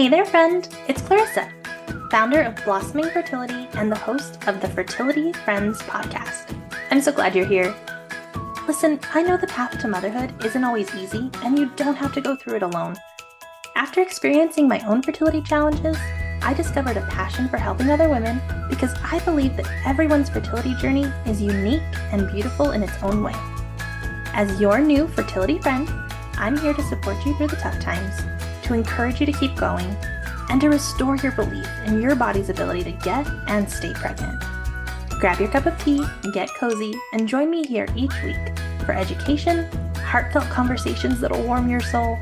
Hey there, friend. It's Clarissa, founder of Blossoming Fertility and the host of the Fertility Friends podcast. I'm so glad you're here. Listen, I know the path to motherhood isn't always easy, and you don't have to go through it alone. After experiencing my own fertility challenges, I discovered a passion for helping other women because I believe that everyone's fertility journey is unique and beautiful in its own way. As your new fertility friend, I'm here to support you through the tough times, to encourage you to keep going, and to restore your belief in your body's ability to get and stay pregnant. Grab your cup of tea, get cozy, and join me here each week for education, heartfelt conversations that'll warm your soul,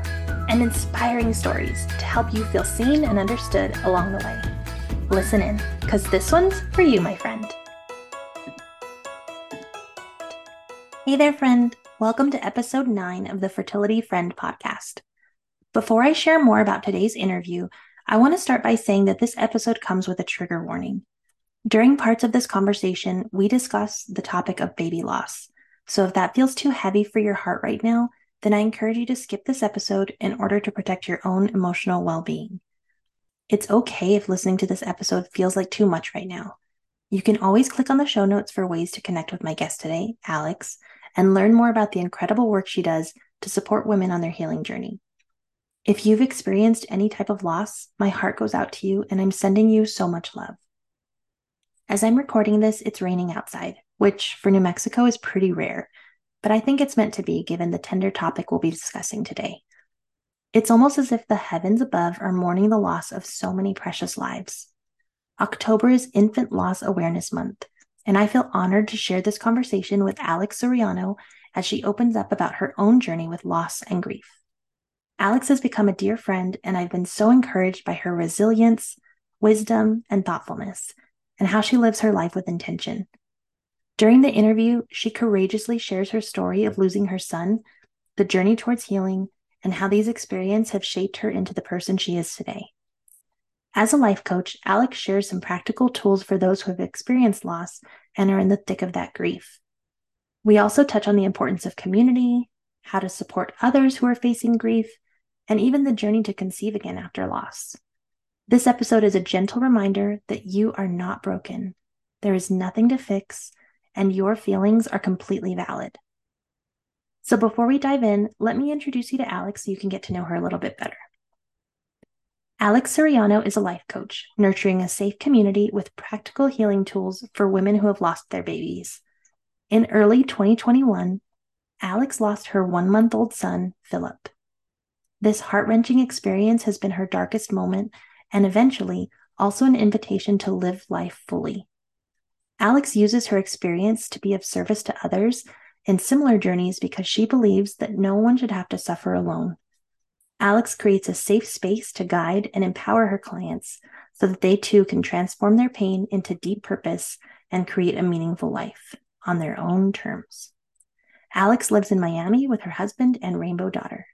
and inspiring stories to help you feel seen and understood along the way. Listen in, because this one's for you, my friend. Hey there, friend. Welcome to episode 9 of the Fertility Friend podcast. Before I share more about today's interview, I want to start by saying that this episode comes with a trigger warning. During parts of this conversation, we discuss the topic of baby loss. So if that feels too heavy for your heart right now, then I encourage you to skip this episode in order to protect your own emotional well being. It's okay if listening to this episode feels like too much right now. You can always click on the show notes for ways to connect with my guest today, Alex, and learn more about the incredible work she does to support women on their healing journey. If you've experienced any type of loss, my heart goes out to you and I'm sending you so much love. As I'm recording this, it's raining outside, which for New Mexico is pretty rare but I think it's meant to be given the tender topic we'll be discussing today. It's almost as if the heavens above are mourning the loss of so many precious lives. October is Infant Loss Awareness Month, and I feel honored to share this conversation with Alex Suriano as she opens up about her own journey with loss and grief. Alex has become a dear friend, and I've been so encouraged by her resilience, wisdom, and thoughtfulness, and how she lives her life with intention. During the interview, she courageously shares her story of losing her son, the journey towards healing, and how these experiences have shaped her into the person she is today. As a life coach, Alex shares some practical tools for those who have experienced loss and are in the thick of that grief. We also touch on the importance of community, how to support others who are facing grief, and even the journey to conceive again after loss. This episode is a gentle reminder that you are not broken. There is nothing to fix, and your feelings are completely valid. So before we dive in, let me introduce you to Alex so you can get to know her a little bit better. Alex Suriano is a life coach, nurturing a safe community with practical healing tools for women who have lost their babies. In early 2021, Alex lost her one month old son, Philip. This heart wrenching experience has been her darkest moment and eventually also an invitation to live life fully. Alex uses her experience to be of service to others in similar journeys because she believes that no one should have to suffer alone. Alex creates a safe space to guide and empower her clients so that they too can transform their pain into deep purpose and create a meaningful life on their own terms. Alex lives in Miami with her husband and rainbow daughter.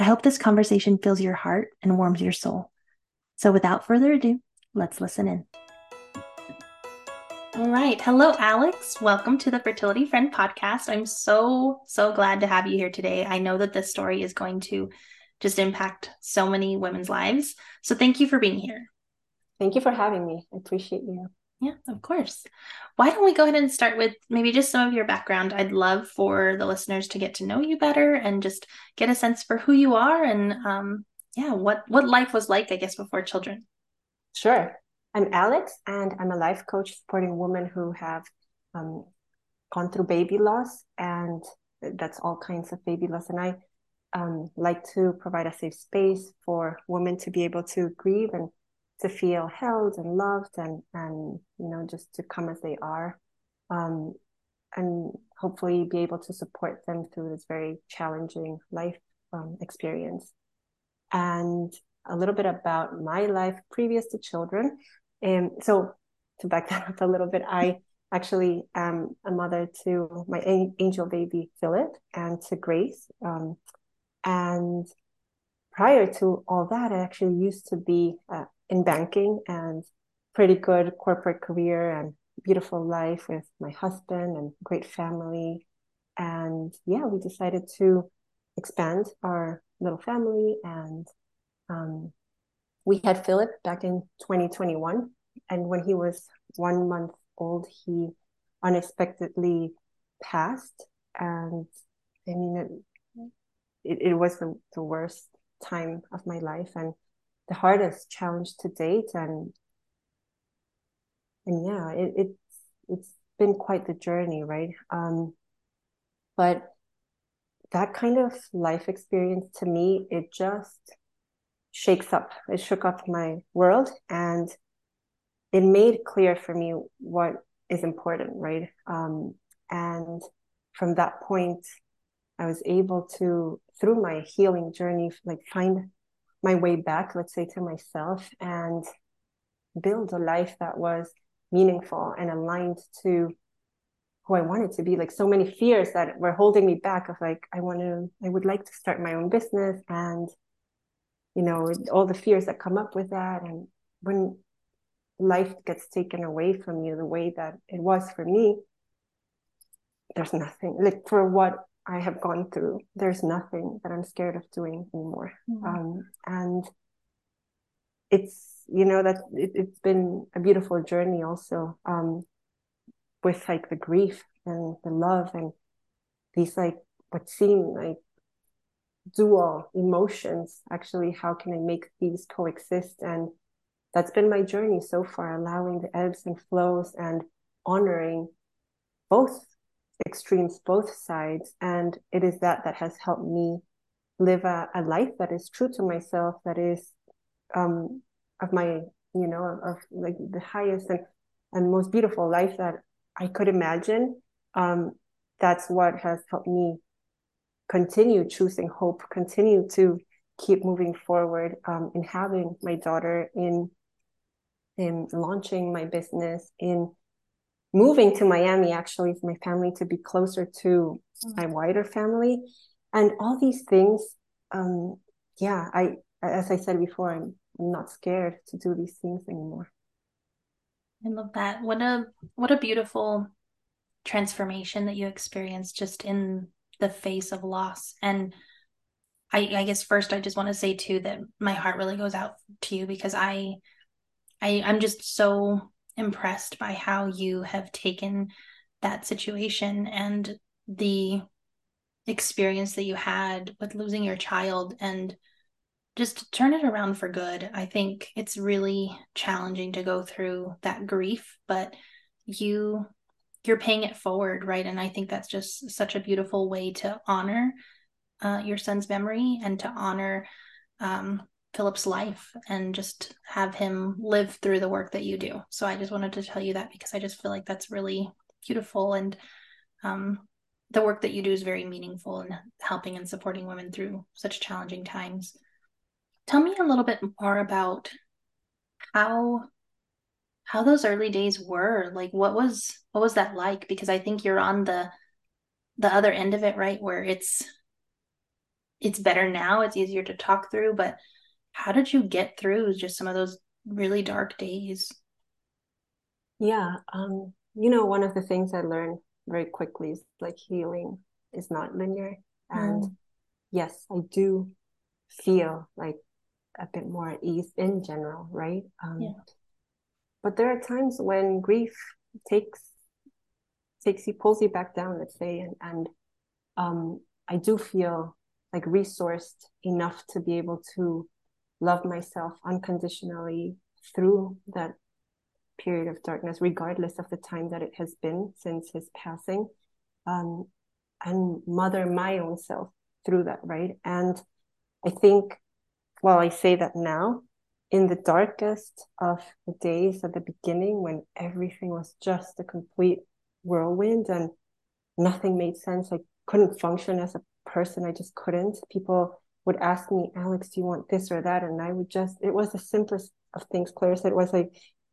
I hope this conversation fills your heart and warms your soul. So without further ado, let's listen in. All right. Hello, Alex. Welcome to the Fertility Friend podcast. I'm so, so glad to have you here today. I know that this story is going to just impact so many women's lives. So thank you for being here. Thank you for having me. I appreciate you. Yeah, of course. Why don't we go ahead and start with maybe just some of your background? I'd love for the listeners to get to know you better and just get a sense for who you are and um, yeah, what what life was like, I guess, before children. Sure. I'm Alex, and I'm a life coach supporting women who have um, gone through baby loss, and that's all kinds of baby loss. And I um, like to provide a safe space for women to be able to grieve and to feel held and loved, and and you know just to come as they are, um, and hopefully be able to support them through this very challenging life um, experience. And a little bit about my life previous to children. And so to back that up a little bit, I actually am a mother to my angel baby Philip and to Grace. Um, and prior to all that, I actually used to be uh, in banking and pretty good corporate career and beautiful life with my husband and great family. And yeah, we decided to expand our little family and um, we had Philip back in 2021. And when he was one month old, he unexpectedly passed. And I mean, it, it, it was the, the worst time of my life and the hardest challenge to date. And and yeah, it, it's it's been quite the journey, right? Um, but that kind of life experience to me, it just shakes up. It shook up my world and it made clear for me what is important, right? Um, and from that point, I was able to, through my healing journey, like find my way back, let's say, to myself and build a life that was meaningful and aligned to who I wanted to be. Like so many fears that were holding me back of like, I want to, I would like to start my own business and, you know, all the fears that come up with that. And when life gets taken away from you the way that it was for me, there's nothing like for what I have gone through, there's nothing that I'm scared of doing anymore. Mm-hmm. Um, and it's you know that it, has been a beautiful journey also um, with like the grief and the love and these like what seem like dual emotions actually how can i make these coexist and that's been my journey so far allowing the ebbs and flows and honoring both extremes both sides and it is that that has helped me live a, a life that is true to myself that is um, of my you know of like the highest and, and most beautiful life that i could imagine. Um, that's what has helped me continue choosing hope continue to keep moving forward um, in having my daughter in in launching my business in moving to miami actually for my family to be closer to mm. my wider family and all these things um, yeah i as i said before i'm I'm not scared to do these things anymore. I love that. What a what a beautiful transformation that you experienced just in the face of loss. And I, I guess first I just want to say too that my heart really goes out to you because I I I'm just so impressed by how you have taken that situation and the experience that you had with losing your child and just turn it around for good. I think it's really challenging to go through that grief, but you you're paying it forward, right? And I think that's just such a beautiful way to honor uh, your son's memory and to honor um, Philip's life and just have him live through the work that you do. So I just wanted to tell you that because I just feel like that's really beautiful and um, the work that you do is very meaningful in helping and supporting women through such challenging times. Tell me a little bit more about how how those early days were. Like what was what was that like? Because I think you're on the the other end of it, right? Where it's it's better now, it's easier to talk through, but how did you get through just some of those really dark days? Yeah, um, you know, one of the things I learned very quickly is like healing is not linear. And mm. yes, I do feel like a bit more at ease in general, right? Um, yeah. But there are times when grief takes takes you pulls you back down, let's say, and and um, I do feel like resourced enough to be able to love myself unconditionally through that period of darkness, regardless of the time that it has been since his passing, um, and mother my own self through that, right? And I think while I say that now, in the darkest of the days at the beginning when everything was just a complete whirlwind and nothing made sense, I couldn't function as a person. I just couldn't. People would ask me, Alex, do you want this or that? And I would just, it was the simplest of things. Claire said, it was like,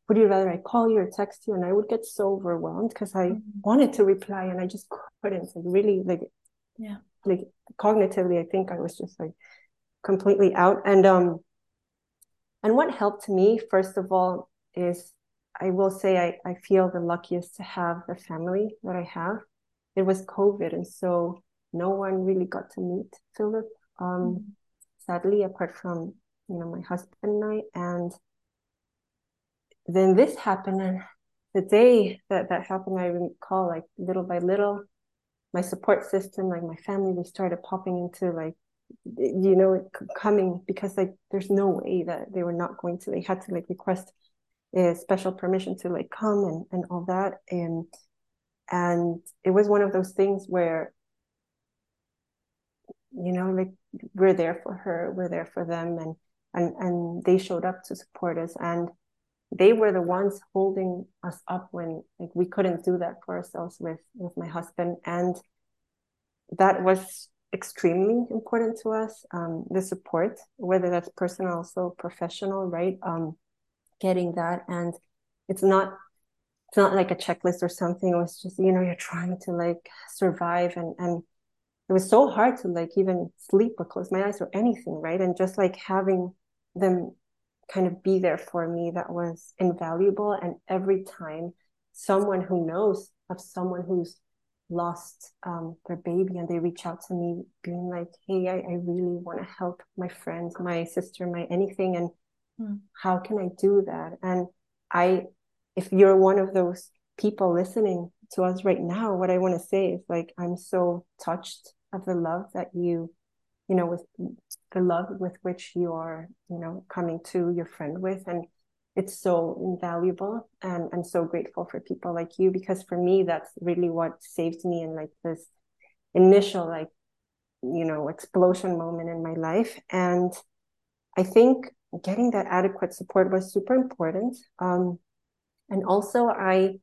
would you rather I call you or text you? And I would get so overwhelmed because I mm-hmm. wanted to reply and I just couldn't. Like really, like, yeah, like cognitively, I think I was just like completely out. And um, and what helped me first of all is I will say I, I feel the luckiest to have the family that I have. It was COVID, and so no one really got to meet Philip. Um, mm-hmm. Sadly, apart from you know, my husband and I. And then this happened. And the day that that happened, I recall like little by little, my support system, like my family, they started popping into like, you know, coming because like there's no way that they were not going to, they had to like request a special permission to like come and, and all that. And, and it was one of those things where, you know, like we're there for her, we're there for them. And, and, and they showed up to support us. And, they were the ones holding us up when like we couldn't do that for ourselves with with my husband and that was extremely important to us um, the support whether that's personal also professional right um, getting that and it's not it's not like a checklist or something it was just you know you're trying to like survive and and it was so hard to like even sleep or close my eyes or anything right and just like having them kind of be there for me that was invaluable. And every time someone who knows of someone who's lost um, their baby and they reach out to me being like, hey, I, I really want to help my friend, my sister, my anything. And mm. how can I do that? And I, if you're one of those people listening to us right now, what I want to say is like, I'm so touched of the love that you you know, with the love with which you are, you know, coming to your friend with. And it's so invaluable and I'm so grateful for people like you because for me, that's really what saved me in like this initial, like, you know, explosion moment in my life. And I think getting that adequate support was super important. Um, and also, I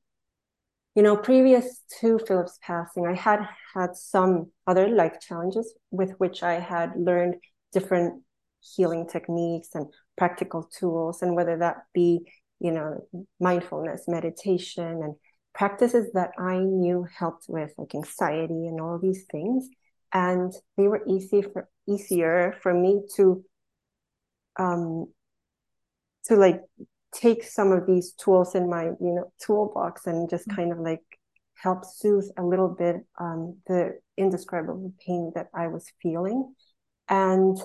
you know, previous to Philip's passing, I had had some other life challenges with which I had learned different healing techniques and practical tools, and whether that be, you know, mindfulness, meditation, and practices that I knew helped with like anxiety and all these things. And they were easy for easier for me to um to like take some of these tools in my you know toolbox and just mm-hmm. kind of like help soothe a little bit um, the indescribable pain that I was feeling. And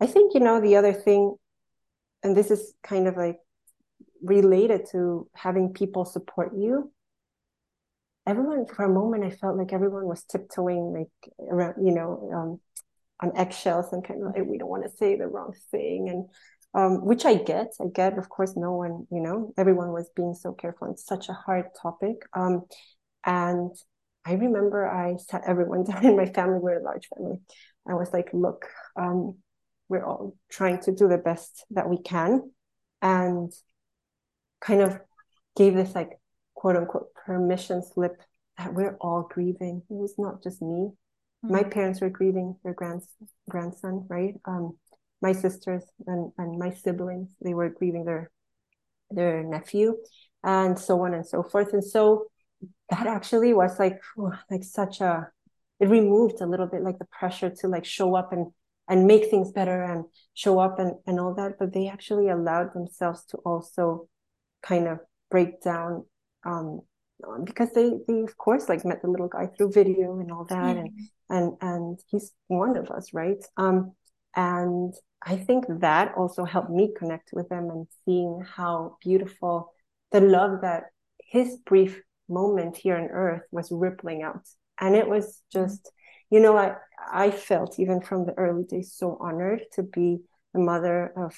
I think you know the other thing, and this is kind of like related to having people support you. Everyone, for a moment, I felt like everyone was tiptoeing, like around, you know, um, on eggshells and kind of like we don't want to say the wrong thing and um, which I get. I get, of course, no one, you know, everyone was being so careful. It's such a hard topic. Um, and I remember I sat everyone down in my family. We're a large family. I was like, look, um, we're all trying to do the best that we can. And kind of gave this like quote unquote permission slip that we're all grieving. It was not just me. Mm-hmm. My parents were grieving their grand, grandson, right? Um, my sisters and, and my siblings they were grieving their their nephew and so on and so forth. And so that actually was like like such a it removed a little bit like the pressure to like show up and and make things better and show up and and all that. But they actually allowed themselves to also kind of break down um because they they of course like met the little guy through video and all that. Mm-hmm. and and and he's one of us right? Um and I think that also helped me connect with them and seeing how beautiful the love that his brief moment here on earth was rippling out. And it was just, you know, I, I felt even from the early days so honored to be the mother of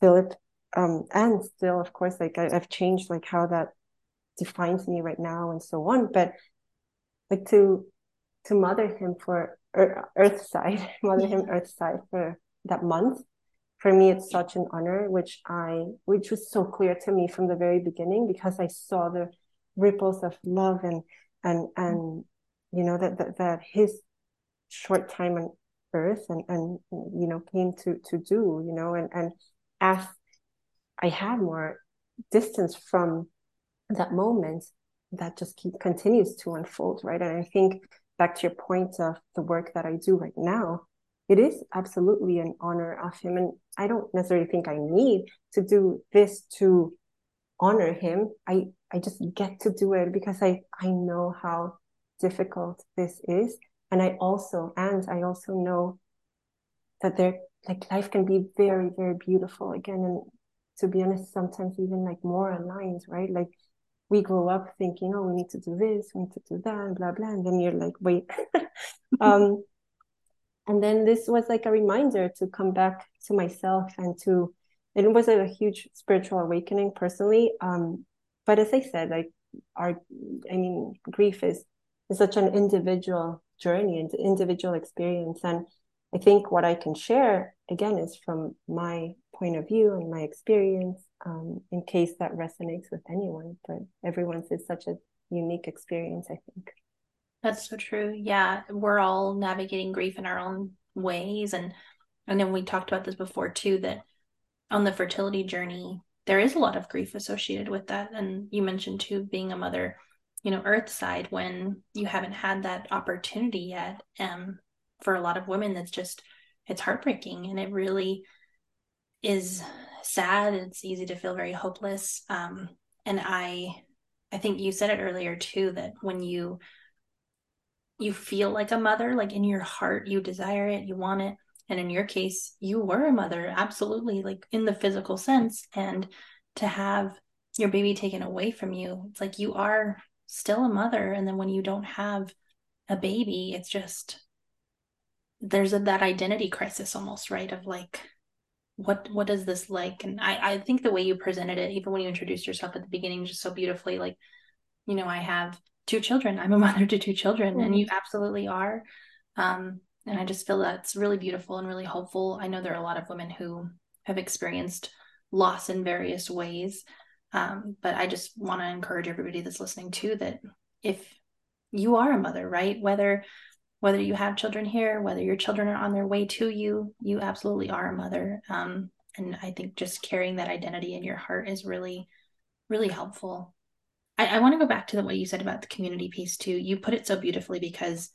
Philip. Um, and still, of course, like I, I've changed like how that defines me right now and so on. But like to to mother him for Earthside, mother him Earthside for that month. For me it's such an honor which i which was so clear to me from the very beginning because i saw the ripples of love and and and you know that that, that his short time on earth and and you know came to to do you know and and as i had more distance from that moment that just keep, continues to unfold right? And i think back to your point of the work that i do right now it is absolutely an honor of him. And I don't necessarily think I need to do this to honor him. I, I just get to do it because I, I know how difficult this is. And I also, and I also know that there like life can be very very beautiful again and to be honest sometimes even like more aligned right like we grow up thinking oh we need to do this we need to do that and blah blah and then you're like wait. Um and then this was like a reminder to come back to myself and to it was a huge spiritual awakening personally um but as i said like our i mean grief is is such an individual journey and individual experience and i think what i can share again is from my point of view and my experience um, in case that resonates with anyone but everyone's is such a unique experience i think. That's so true. Yeah we're all navigating grief in our own ways and and then we talked about this before too that on the fertility journey there is a lot of grief associated with that and you mentioned too being a mother you know earth side when you haven't had that opportunity yet um for a lot of women that's just it's heartbreaking and it really is sad it's easy to feel very hopeless. Um and i i think you said it earlier too that when you you feel like a mother like in your heart you desire it you want it. And in your case you were a mother absolutely like in the physical sense. And to have your baby taken away from you it's like you are still a mother. And then when you don't have a baby it's just there's a, that identity crisis almost right? Of like what what is this like? And i i think the way you presented it even when you introduced yourself at the beginning just so beautifully like you know i have two children. I'm a mother to two children mm-hmm. and you absolutely are. Um and i just feel that's really beautiful and really hopeful i know there are a lot of women who have experienced loss in various ways. Um, but i just want to encourage everybody that's listening too that if you are a mother right whether whether you have children here, whether your children are on their way to you, you absolutely are a mother. Um, and I think just carrying that identity in your heart is really, really helpful. I, I want to go back to the, what you said about the community piece too. You put it so beautifully because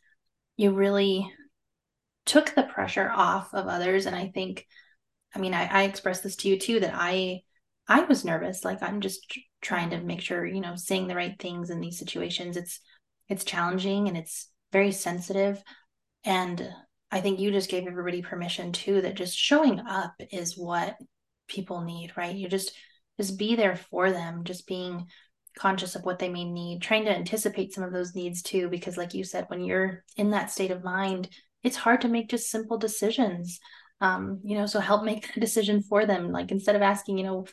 you really took the pressure off of others. And I think, I mean, I, I expressed this to you too that I, I was nervous. Like I'm just trying to make sure, you know, saying the right things in these situations. It's, it's challenging and it's very sensitive. And I think you just gave everybody permission too that just showing up is what people need, right? You just just be there for them, just being conscious of what they may need, trying to anticipate some of those needs too, because like you said, when you're in that state of mind, it's hard to make just simple decisions. Um, you know, so help make the decision for them. Like instead of asking, you know,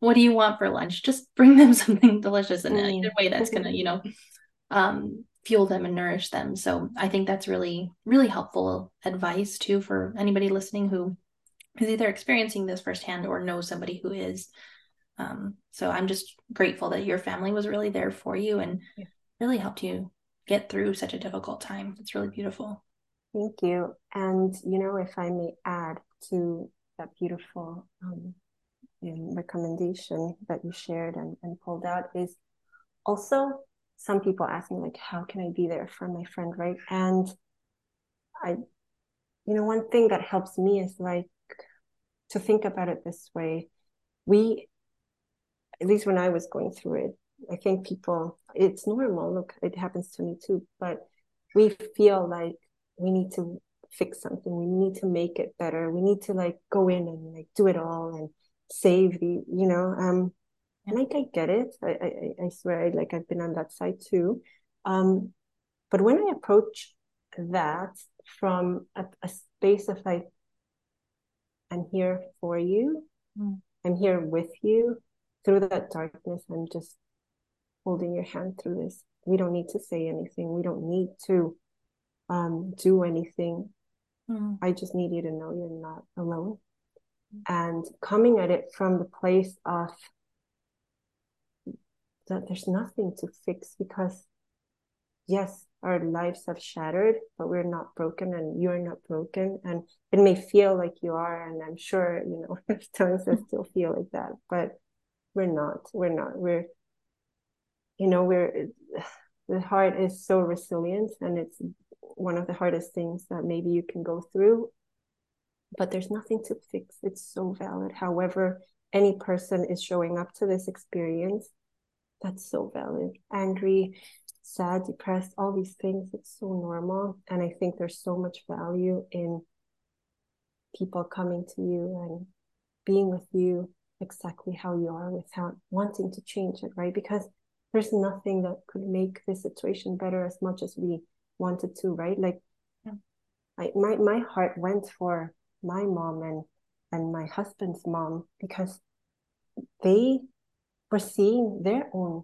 what do you want for lunch? Just bring them something delicious. And mm. either way, that's gonna, you know, um, fuel them and nourish them. So I think that's really, really helpful advice too for anybody listening who is either experiencing this firsthand or knows somebody who is. Um, so I'm just grateful that your family was really there for you and yeah. really helped you get through such a difficult time. It's really beautiful. Thank you. And, you know, if I may add to that beautiful um, recommendation that you shared and, and pulled out is also some people ask me like how can i be there for my friend right? And i you know one thing that helps me is like to think about it this way. We at least when i was going through it i think people it's normal. Look it happens to me too. But we feel like we need to fix something. We need to make it better. We need to like go in and like do it all and save the you know um and like I get it. I, I, I swear, like I've been on that side too. Um, but when I approach that from a, a space of like, I'm here for you, mm. I'm here with you through that darkness. I'm just holding your hand through this. We don't need to say anything. We don't need to um, do anything. Mm. I just need you to know you're not alone. Mm. And coming at it from the place of that there's nothing to fix because yes our lives have shattered but we're not broken and you're not broken. And it may feel like you are and i'm sure you know there's still feel like that but we're not we're not. We're you know we're the heart is so resilient and it's one of the hardest things that maybe you can go through but there's nothing to fix. It's so valid. However any person is showing up to this experience that's so valid. Angry, sad, depressed, all these things, it's so normal. And I think there's so much value in people coming to you and being with you exactly how you are without wanting to change it, right? Because there's nothing that could make this situation better as much as we wanted to, right? Like yeah. I, my my heart went for my mom and and my husband's mom because they were seeing their own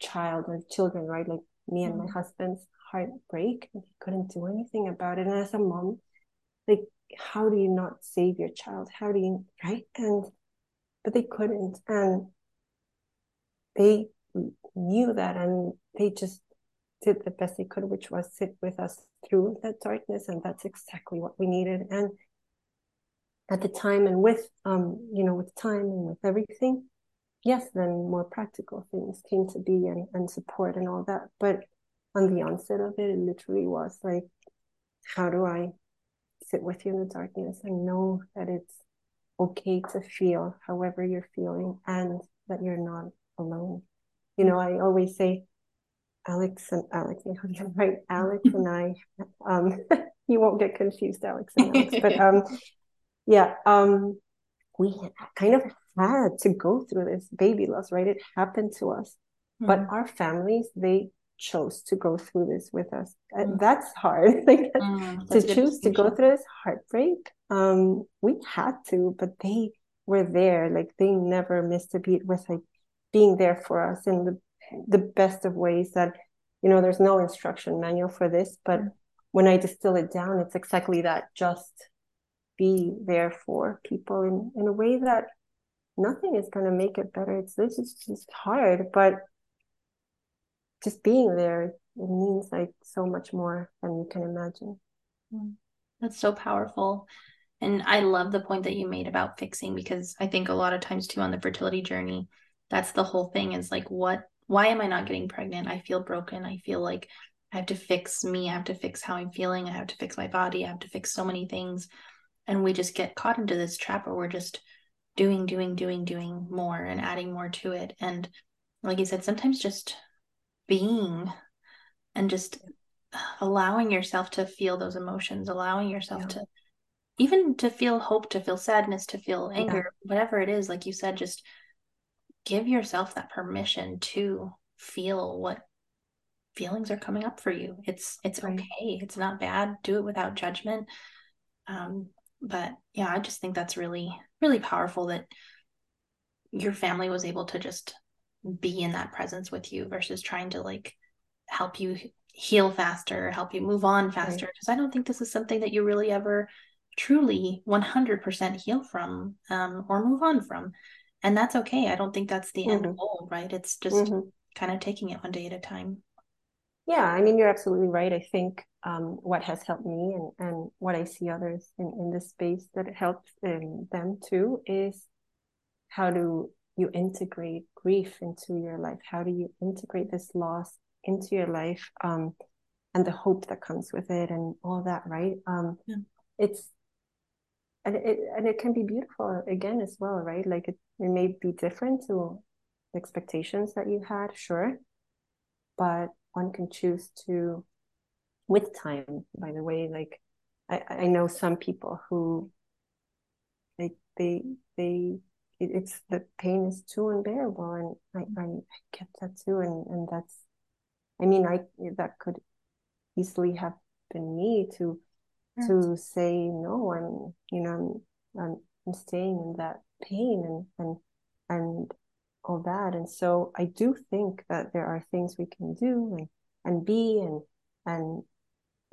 child or children, right? Like me and mm-hmm. my husband's heartbreak and he couldn't do anything about it. And as a mom, like how do you not save your child? How do you right? And but they couldn't. And they knew that and they just did the best they could, which was sit with us through that darkness. And that's exactly what we needed. And at the time and with um, you know, with time and with everything, yes, then more practical things came to be and, and support and all that. But on the onset of it, it literally was like, how do I sit with you in the darkness and know that it's okay to feel however you're feeling and that you're not alone? You know, I always say, Alex and Alex, right? Alex and I, um, you won't get confused, Alex and Alex, but um, yeah, um, we kind of had to go through this baby loss, right? It happened to us. Mm-hmm. But our families, they chose to go through this with us. Mm-hmm. That's hard. like mm, to choose to go through this heartbreak. Um, we had to, but they were there. Like they never missed a beat with like being there for us in the the best of ways that you know there's no instruction manual for this but mm. when i distill it down it's exactly that just be there for people in, in a way that nothing is going to make it better. It's this is just hard, but just being there it means like so much more than you can imagine. Mm. That's so powerful. And I love the point that you made about fixing because I think a lot of times too on the fertility journey, that's the whole thing is like, what, why am I not getting pregnant? I feel broken. I feel like I have to fix me. I have to fix how I'm feeling. I have to fix my body. I have to fix so many things. And we just get caught into this trap where we're just doing, doing, doing, doing more and adding more to it. And like you said, sometimes just being and just allowing yourself to feel those emotions, allowing yourself yeah. to even to feel hope, to feel sadness, to feel anger, yeah. whatever it is, like you said, just give yourself that permission to feel what feelings are coming up for you. It's it's right. okay. It's not bad. Do it without judgment. Um, but yeah, I just think that's really really powerful that your family was able to just be in that presence with you versus trying to like help you heal faster, help you move on faster. Because right. I don't think this is something that you really ever truly 100% heal from um, or move on from. And that's okay. I don't think that's the mm-hmm. end goal, right? It's just mm-hmm. kind of taking it one day at a time. Yeah, I mean, you're absolutely right. I think um, what has helped me and, and what I see others in, in this space that helps um, them too is how do you integrate grief into your life? How do you integrate this loss into your life um, and the hope that comes with it and all that, right? Um, yeah. It's and it and it can be beautiful again as well, right? Like it, it may be different to expectations that you had, sure, but one can choose to with time by the way like i i know some people who like they they it, it's the pain is too unbearable and I, I get that too and and that's i mean i that could easily have been me to to mm. say no i'm you know I'm, I'm i'm staying in that pain and and and all that. And so i do think that there are things we can do and and be and and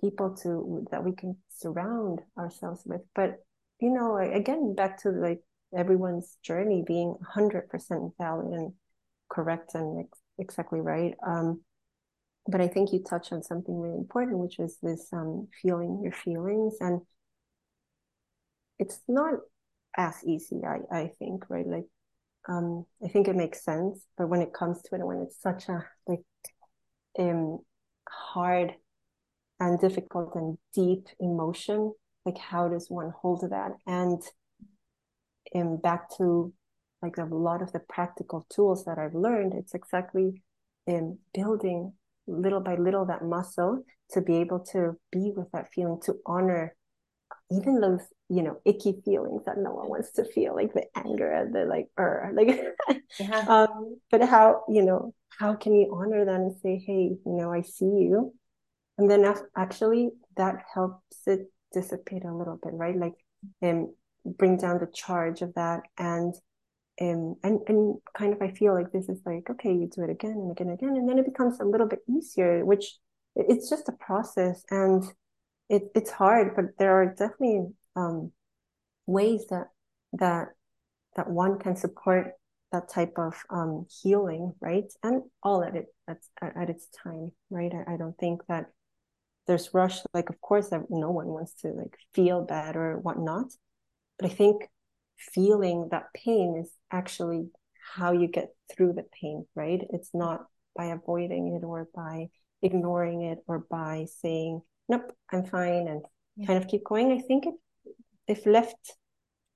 people to that we can surround ourselves with. But you know again back to like everyone's journey being 100% valid and correct and ex- exactly right. Um but i think you touched on something really important which is this um feeling your feelings. And it's not as easy i i think right? Like um, I think it makes sense. But when it comes to it, when it's such a like um hard and difficult and deep emotion, like how does one hold that? And um back to like a lot of the practical tools that I've learned, it's exactly in building little by little that muscle to be able to be with that feeling, to honor even those you know icky feelings that no one wants to feel like the anger the like or like yeah. um but how you know how can you honor that and say hey you know i see you and then actually that helps it dissipate a little bit right like um bring down the charge of that and um and and kind of i feel like this is like okay you do it again and again and again and then it becomes a little bit easier which it's just a process and it, it's hard but there are definitely um ways that that that one can support that type of um, healing, right? And all at it at, at its time, right? I, I don't think that there's rush. Like, of course, no one wants to like feel bad or whatnot, but I think feeling that pain is actually how you get through the pain, right? It's not by avoiding it or by ignoring it or by saying, nope, I'm fine and yeah. kind of keep going. I think it, if left,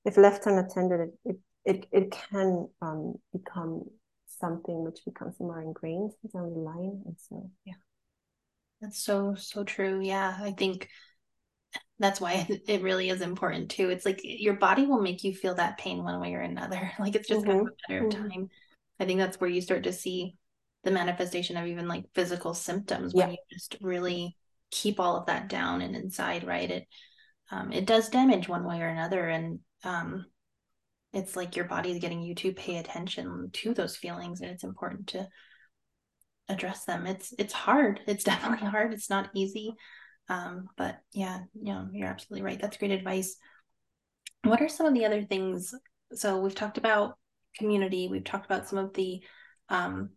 if left unattended, it, it it can um, become something which becomes more ingrained down the line and so yeah that's so so true yeah i think that's why it really is important too it's like your body will make you feel that pain one way or another like it's just mm-hmm. kind of a matter of mm-hmm. time i think that's where you start to see the manifestation of even like physical symptoms yeah. when you just really keep all of that down and inside right? It um, it does damage one way or another and um, it's like your body is getting you to pay attention to those feelings and it's important to address them. It's it's hard. It's definitely hard. It's not easy. Um, but yeah you know you're absolutely right. That's great advice. What are some of the other things? So we've talked about community. We've talked about some of the um,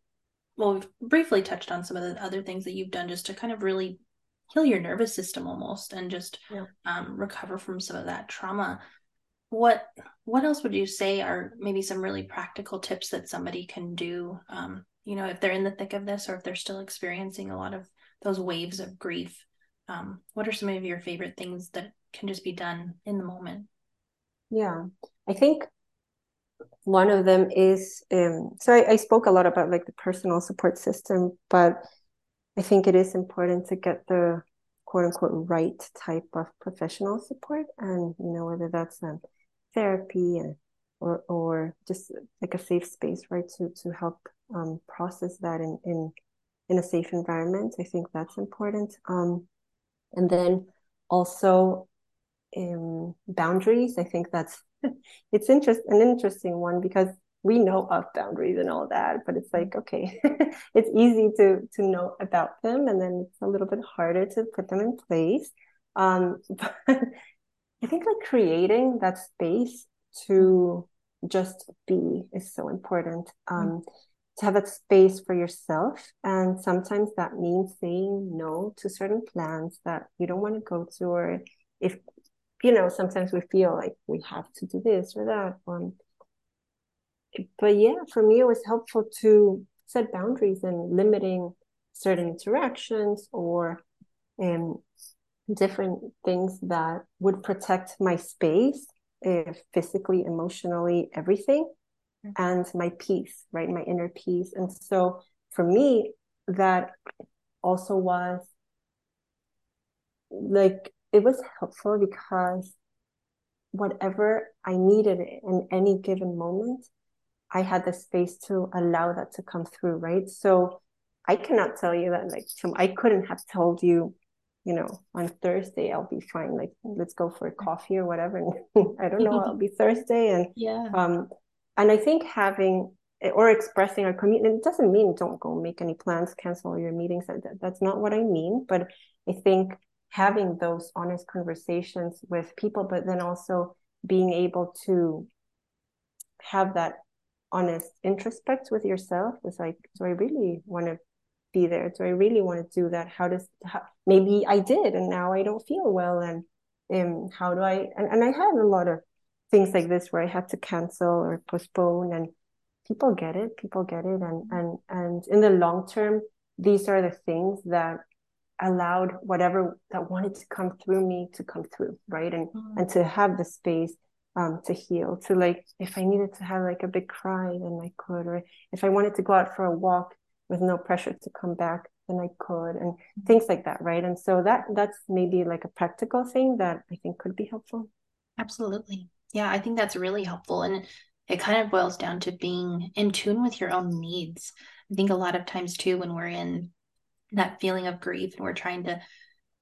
well we've briefly touched on some of the other things that you've done just to kind of really heal your nervous system almost and just yeah. um, recover from some of that trauma. What what else would you say are maybe some really practical tips that somebody can do um, you know if they're in the thick of this or if they're still experiencing a lot of those waves of grief um, what are some of your favorite things that can just be done in the moment? Yeah. I think one of them is um, so I, I spoke a lot about like the personal support system but i think it is important to get the quote unquote right type of professional support and you know whether that's therapy and or or just like a safe space right to to help um, process that in in in a safe environment. I think that's important. Um, and then also um, boundaries. I think that's it's interest an interesting one because we know of boundaries and all that but it's like okay it's easy to to know about them and then it's a little bit harder to put them in place um, but I think like creating that space to just be is so important. Mm. Um, mm. To have that space for yourself. And sometimes that means saying no to certain plans that you don't want to go to, or if, you know, sometimes we feel like we have to do this or that. Um, but yeah, for me, it was helpful to set boundaries and limiting certain interactions or um, different things that would protect my space uh, physically emotionally everything mm-hmm. and my peace right my inner peace and so for me that also was like it was helpful because whatever i needed in any given moment i had the space to allow that to come through right so i cannot tell you that like i couldn't have told you you know, on Thursday I'll be fine. Like let's go for a coffee or whatever. And I don't know, I'll be Thursday. And yeah. Um, and I think having or expressing our commitment it doesn't mean don't go make any plans, cancel your meetings. That, that's not what I mean. But I think having those honest conversations with people, but then also being able to have that honest introspect with yourself was like, do I really want to be there? Do I really want to do that? How does how, maybe I did and now I don't feel well and um how do I and, and I had a lot of things like this where I had to cancel or postpone and people get it, people get it and and and in the long term these are the things that allowed whatever that wanted to come through me to come through right and mm-hmm. and to have the space um, to heal to like if i needed to have like a big cry then i could or if i wanted to go out for a walk with no pressure to come back then I could and things like that, right? And so that that's maybe like a practical thing that I think could be helpful. Absolutely. Yeah, I think that's really helpful and it kind of boils down to being in tune with your own needs. I think a lot of times too when we're in that feeling of grief and we're trying to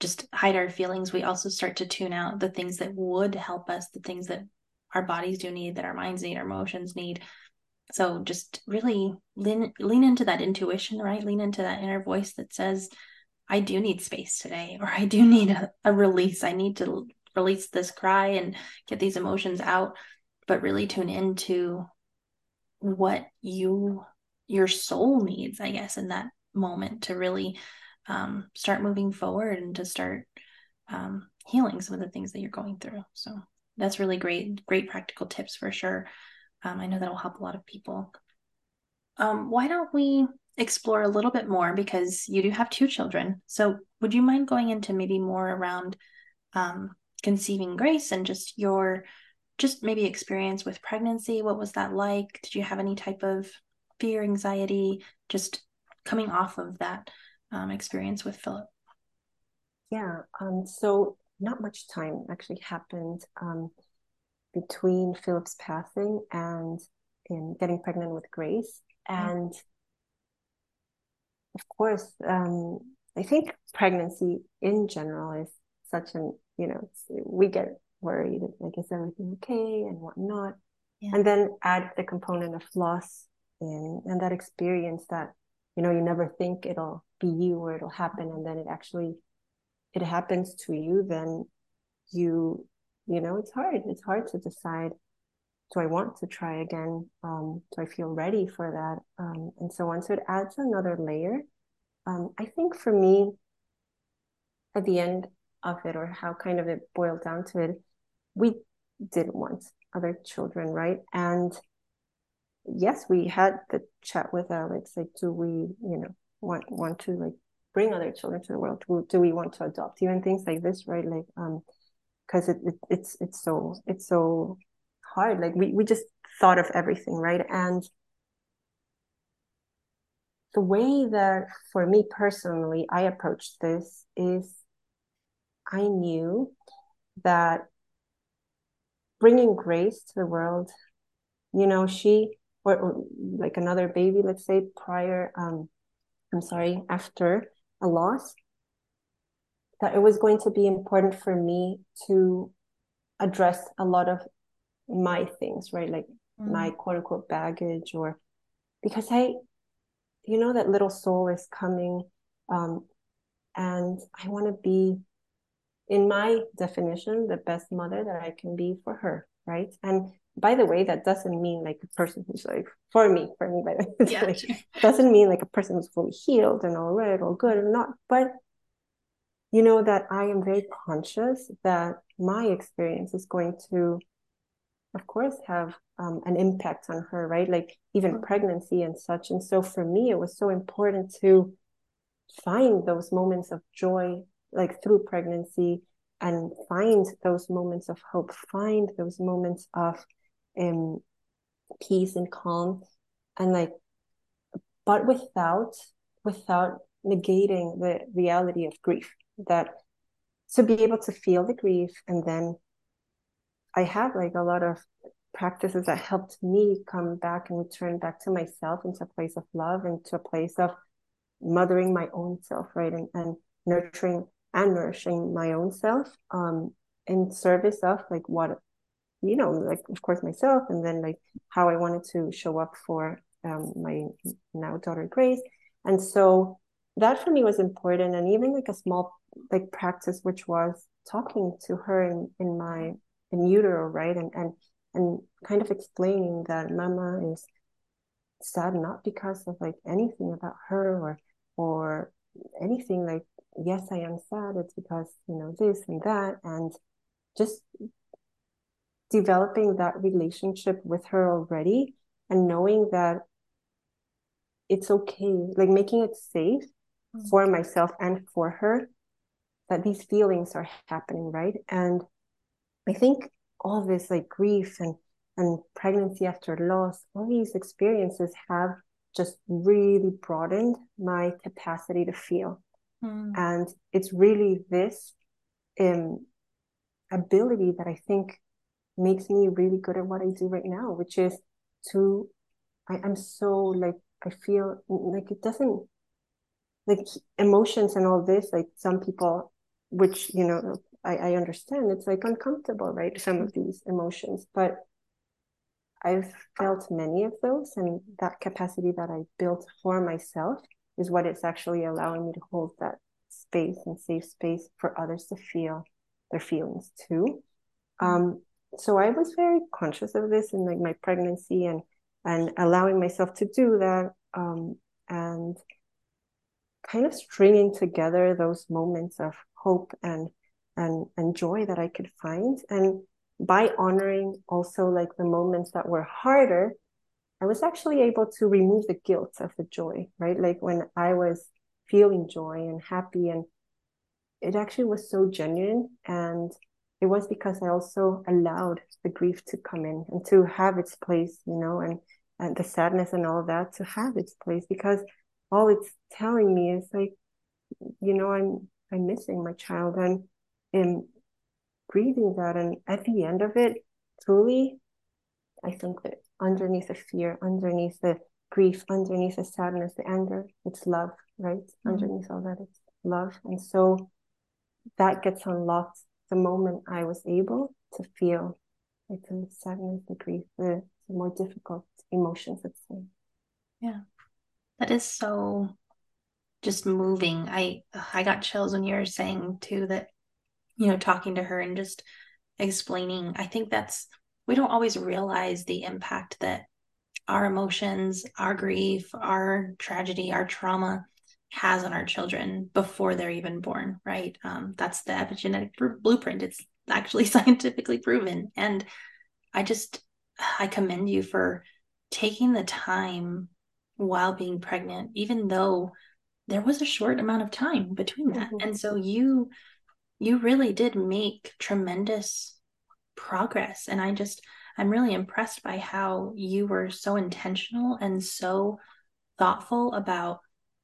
just hide our feelings, we also start to tune out the things that would help us, the things that our bodies do need, that our minds need, our emotions need. So just really lean lean into that intuition, right? Lean into that inner voice that says, I do need space today, or I do need a, a release. I need to release this cry and get these emotions out, but really tune into what you your soul needs, I guess, in that moment to really um, start moving forward and to start um, healing some of the things that you're going through. So that's really great, great practical tips for sure. Um, I know that will help a lot of people. Um, why don't we explore a little bit more because you do have two children. So would you mind going into maybe more around um, conceiving Grace and just your just maybe experience with pregnancy? What was that like? Did you have any type of fear, anxiety, just coming off of that um, experience with Philip? Yeah. Um, so not much time actually happened um, between Philip's passing and in getting pregnant with Grace. And of course, um, I think pregnancy in general is such an, you know, we get worried, like, is everything okay and whatnot? Yeah. And then add the component of loss in and that experience that, you know, you never think it'll be you or it'll happen. And then it actually, it happens to you, then you you know it's hard. It's hard to decide do i want to try again? Um, do i feel ready for that? Um, and so on. So it adds another layer. Um, i think for me at the end of it or how kind of it boiled down to it we didn't want other children right? And yes we had the chat with alex like do we you know want want to like bring other children to the world? Do, do we want to adopt even things like this right? Like um because it, it, it's it's so it's so hard. Like we, we just thought of everything right? And the way that for me personally i approached this is i knew that bringing grace to the world you know she or, or like another baby let's say prior um i'm sorry after a loss that it was going to be important for me to address a lot of my things, right? Like mm. my quote unquote baggage, or because I, you know, that little soul is coming. Um, and I want to be, in my definition, the best mother that I can be for her, right? And by the way, that doesn't mean like a person who's like for me, for me, by the way, yeah. like, doesn't mean like a person who's fully healed and all right, all good and not, but you know that I am very conscious that my experience is going to, of course, have um, an impact on her, right? Like even mm-hmm. pregnancy and such. And so for me, it was so important to find those moments of joy, like through pregnancy, and find those moments of hope, find those moments of um, peace and calm, and like, but without without negating the reality of grief that to be able to feel the grief and then i have like a lot of practices that helped me come back and return back to myself into a place of love and to a place of mothering my own self right and, and nurturing and nourishing my own self um in service of like what you know like of course myself and then like how i wanted to show up for um, my now daughter grace. And so that for me was important and even like a small like practice which was talking to her in, in my in utero right? And and and kind of explaining that mama is sad not because of like anything about her or or anything like yes i am sad. It's because you know this and that. And just developing that relationship with her already and knowing that it's okay like making it safe mm. for myself and for her that these feelings are happening, right? And I think all this like grief and and pregnancy after loss, all these experiences have just really broadened my capacity to feel. Mm. And it's really this um, ability that I think makes me really good at what I do right now, which is to, I, I'm so like, I feel like it doesn't, like emotions and all this, like some people, which, you know, I, I understand, it's like uncomfortable, right? Some of these emotions, but I've felt many of those, and that capacity that I built for myself is what it's actually allowing me to hold that space and safe space for others to feel their feelings too. Mm-hmm. Um, so I was very conscious of this in like my pregnancy and and allowing myself to do that um, and kind of stringing together those moments of hope and and and joy that I could find. And by honoring also like the moments that were harder I was actually able to remove the guilt of the joy right? Like when I was feeling joy and happy and it actually was so genuine and it was because I also allowed the grief to come in and to have its place, you know, and and the sadness and all that to have its place because all it's telling me is like, you know, I'm I'm missing my child and am grieving that. And at the end of it, truly, I think that underneath the fear, underneath the grief, underneath the sadness, the anger, it's love, right? Mm-hmm. Underneath all that, it's love. And so that gets unlocked the moment I was able to feel like the sadness, the grief, the, the more difficult emotions, let's say. Yeah. That is so just moving. I I got chills when you were saying too that, you know, talking to her and just explaining. I think that's we don't always realize the impact that our emotions, our grief, our tragedy, our trauma has on our children before they're even born, right? Um, that's the epigenetic blueprint. It's actually scientifically proven. And I just, I commend you for taking the time while being pregnant, even though there was a short amount of time between that. Mm-hmm. And so you, you really did make tremendous progress. And I just, I'm really impressed by how you were so intentional and so thoughtful about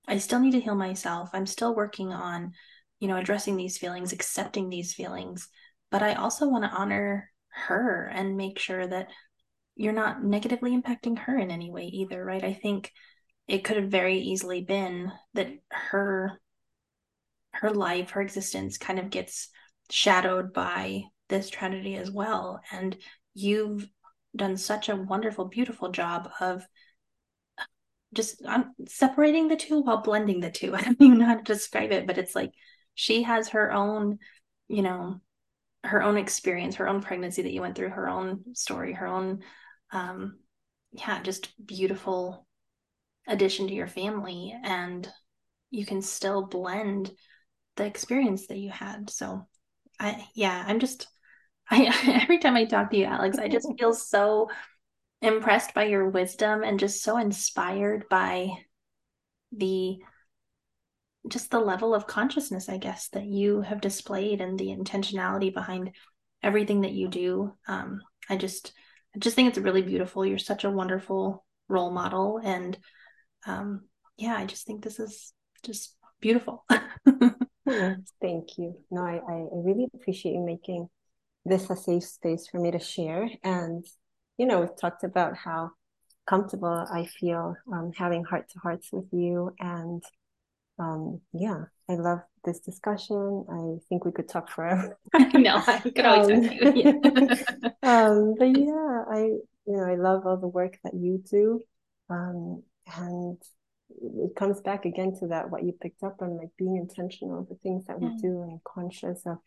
I still need to heal myself. I'm still working on, you know, addressing these feelings, accepting these feelings, but I also want to honor her and make sure that you're not negatively impacting her in any way either, right? I think it could have very easily been that her her life, her existence kind of gets shadowed by this tragedy as well. And you've done such a wonderful, beautiful job of just I'm separating the two while blending the two. I don't even know how to describe it, but it's like she has her own, you know, her own experience, her own pregnancy that you went through, her own story, her own um yeah, just beautiful addition to your family and you can still blend the experience that you had. So I yeah, I'm just I every time I talk to you, Alex, I just feel so impressed by your wisdom and just so inspired by the just the level of consciousness i guess that you have displayed and the intentionality behind everything that you do. Um, i just i just think it's really beautiful. You're such a wonderful role model and um, yeah i just think this is just beautiful. Thank you. No I, I really appreciate you making this a safe space for me to share and you know, we've talked about how comfortable I feel um, having heart to hearts with you. And um, yeah, I love this discussion. I think we could talk forever. Know, I could always um, talk to you. um, but yeah, I, you know, I love all the work that you do. Um, and it comes back again to that, what you picked up on, like being intentional, the things that we do and conscious of,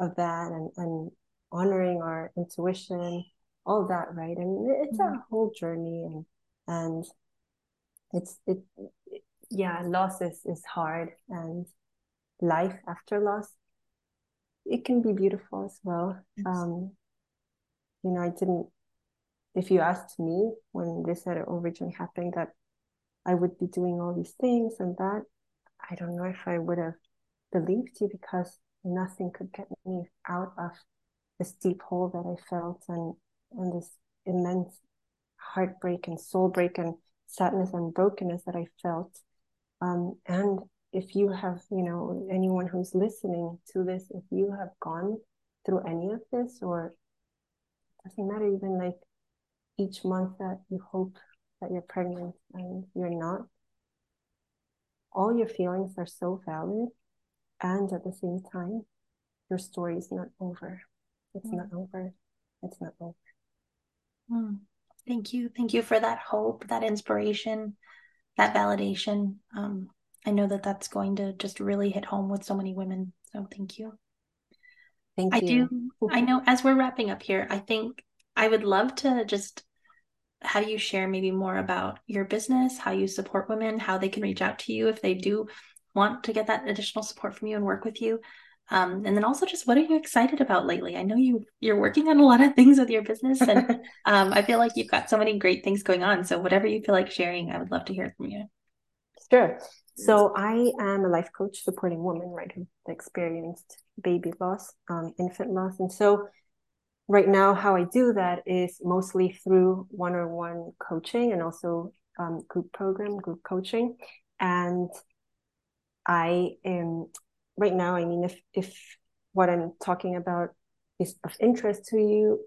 of that and, and honoring our intuition all that right and it's mm-hmm. a whole journey and and it's it, yeah loss is is hard and life after loss it can be beautiful as well yes. um you know i didn't if you asked me when this had originally happened that i would be doing all these things and that i don't know if i would have believed you because nothing could get me out of this deep hole that i felt and and this immense heartbreak and soul break and sadness and brokenness that I felt. Um, and if you have, you know, anyone who's listening to this, if you have gone through any of this, or doesn't matter, even like each month that you hope that you're pregnant and you're not, all your feelings are so valid. And at the same time, your story is not over. It's mm. not over. It's not over. Mm. Thank you. Thank you for that hope, that inspiration, that validation. Um, I know that that's going to just really hit home with so many women. So thank you. Thank you. I you. do. I know as we're wrapping up here, I think I would love to just have you share maybe more about your business, how you support women, how they can reach out to you if they do want to get that additional support from you and work with you. Um, and then also just what are you excited about lately? I know you you're working on a lot of things with your business and um, I feel like you've got so many great things going on. So whatever you feel like sharing, I would love to hear from you. Sure. So I am a life coach supporting women, right, who experienced baby loss, um, infant loss. And so right now, how I do that is mostly through one-on-one coaching and also um, group program, group coaching. And I am right now, I mean, if if what I'm talking about is of interest to you,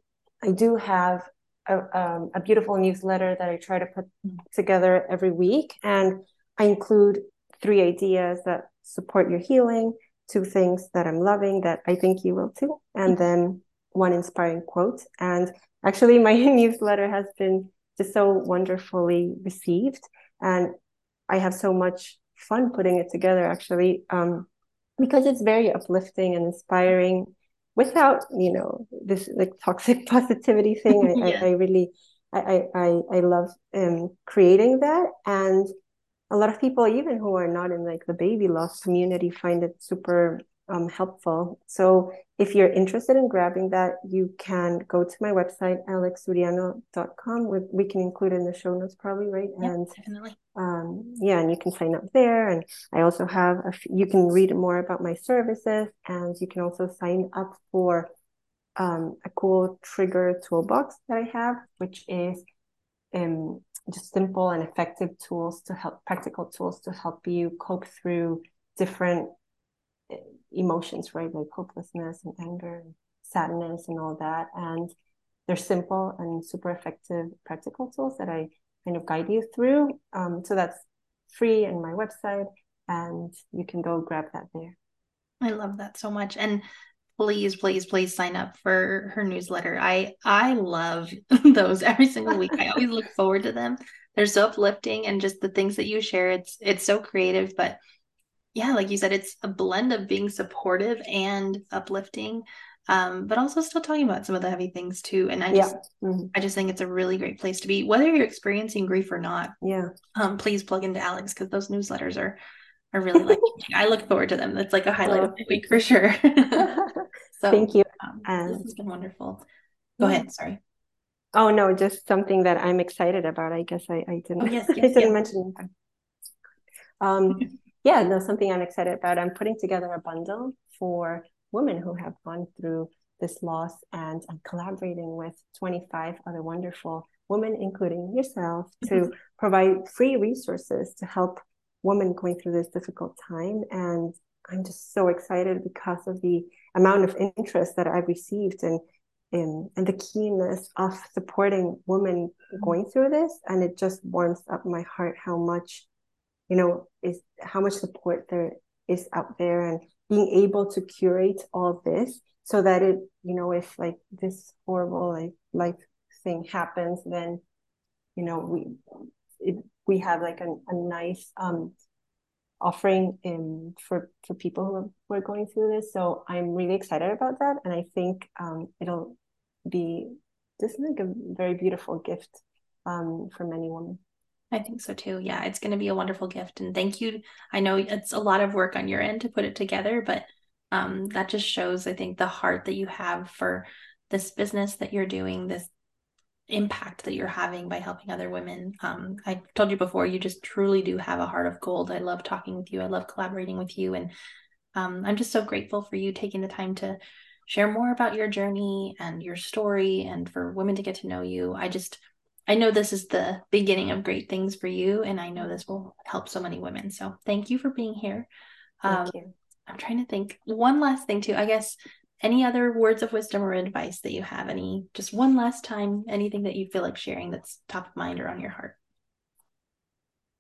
I do have a, um, a beautiful newsletter that I try to put together every week, and I include three ideas that support your healing, two things that I'm loving that I think you will too, and then one inspiring quote. And actually, my newsletter has been just so wonderfully received, and I have so much fun putting it together. Actually, um, because it's very uplifting and inspiring without you know this like toxic positivity thing I, yeah. I, I, really I, I i love um creating that and a lot of people even who are not in like the baby loss community find it super um, helpful. So if you're interested in grabbing that, you can go to my website, alexsuriano.com. We, we can include in the show notes probably, right? Yep, and definitely. Um, yeah, and you can sign up there. And I also have, a, you can read more about my services and you can also sign up for um, a cool trigger toolbox that I have, which is um, just simple and effective tools to help, practical tools to help you cope through different emotions, right? Like hopelessness and anger and sadness and all that. And they're simple and super effective practical tools that I kind of guide you through. Um, so that's free in my website and you can go grab that there. I love that so much. And please, please, please sign up for her newsletter. I I love those every single week. I always look forward to them. They're so uplifting and just the things that you share. It's it's so creative, but yeah, like you said, it's a blend of being supportive and uplifting, um, but also still talking about some of the heavy things too. And I just, yeah. mm-hmm. I just think it's a really great place to be, whether you're experiencing grief or not. Yeah. Um, please plug into Alex because those newsletters are, are really like, I look forward to them. It's like a highlight oh, of the week for sure. so thank you. Um, and this has been wonderful. Go yeah. ahead. Sorry. Oh no, just something that I'm excited about. I guess I, I didn't, oh, yes, yes, I didn't yes. mention. Um, yeah, no, something I'm excited about. I'm putting together a bundle for women who have gone through this loss, and I'm collaborating with 25 other wonderful women, including yourself, to mm-hmm. provide free resources to help women going through this difficult time. And I'm just so excited because of the amount of interest that I've received and and, and the keenness of supporting women mm-hmm. going through this. And it just warms up my heart how much you know is how much support there is out there and being able to curate all this so that it you know if like this horrible like life thing happens then you know we it, we have like a, a nice um offering in for for people who are, who are going through this. So i'm really excited about that. And i think um it'll be just like a very beautiful gift um for many women I think so too. Yeah, it's going to be a wonderful gift. And thank you. I know it's a lot of work on your end to put it together, but um, that just shows, I think, the heart that you have for this business that you're doing, this impact that you're having by helping other women. Um, I told you before, you just truly do have a heart of gold. I love talking with you. I love collaborating with you. And um, I'm just so grateful for you taking the time to share more about your journey and your story and for women to get to know you. I just, I know this is the beginning of great things for you, and I know this will help so many women. So thank you for being here. Thank um, you. I'm trying to think one last thing too. I guess any other words of wisdom or advice that you have? Any just one last time, anything that you feel like sharing that's top of mind or on your heart?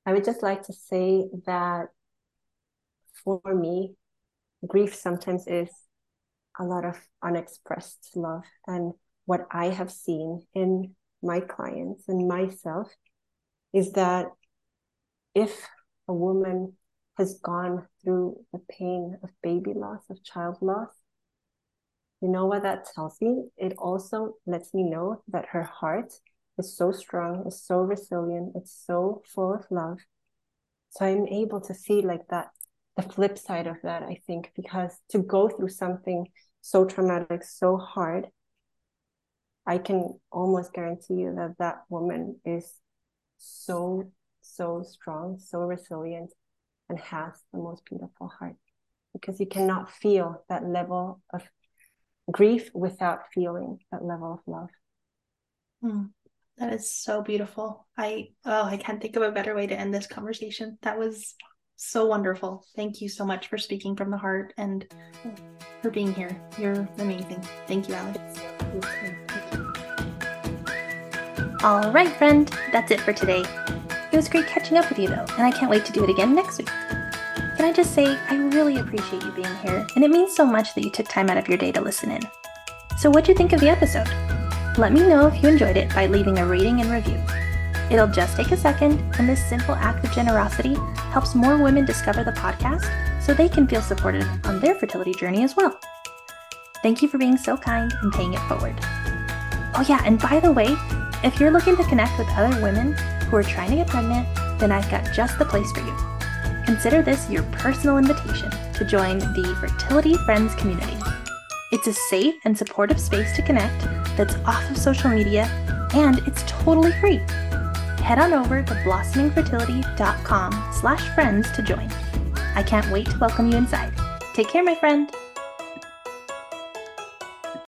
I would just like to say that for me, grief sometimes is a lot of unexpressed love. And what I have seen in my clients and myself is that if a woman has gone through the pain of baby loss, of child loss, you know what that tells me? It also lets me know that her heart is so strong, is so resilient, it's so full of love. So I'm able to see like that, the flip side of that, I think, because to go through something so traumatic, so hard, I can almost guarantee you that that woman is so, so strong, so resilient, and has the most beautiful heart because you cannot feel that level of grief without feeling that level of love. Mm, that is so beautiful. I oh, I can't think of a better way to end this conversation. That was so wonderful. Thank you so much for speaking from the heart and for being here. You're amazing. Thank you, Alex. All right, friend, that's it for today. It was great catching up with you, though, and I can't wait to do it again next week. Can I just say, I really appreciate you being here, and it means so much that you took time out of your day to listen in. So, what'd you think of the episode? Let me know if you enjoyed it by leaving a rating and review. It'll just take a second, and this simple act of generosity helps more women discover the podcast so they can feel supported on their fertility journey as well. Thank you for being so kind and paying it forward. Oh, yeah, and by the way, if you're looking to connect with other women who are trying to get pregnant, then I've got just the place for you. Consider this your personal invitation to join the Fertility Friends community. It's a safe and supportive space to connect that's off of social media and it's totally free. Head on over to blossomingfertility.com slash friends to join. I can't wait to welcome you inside. Take care, my friend.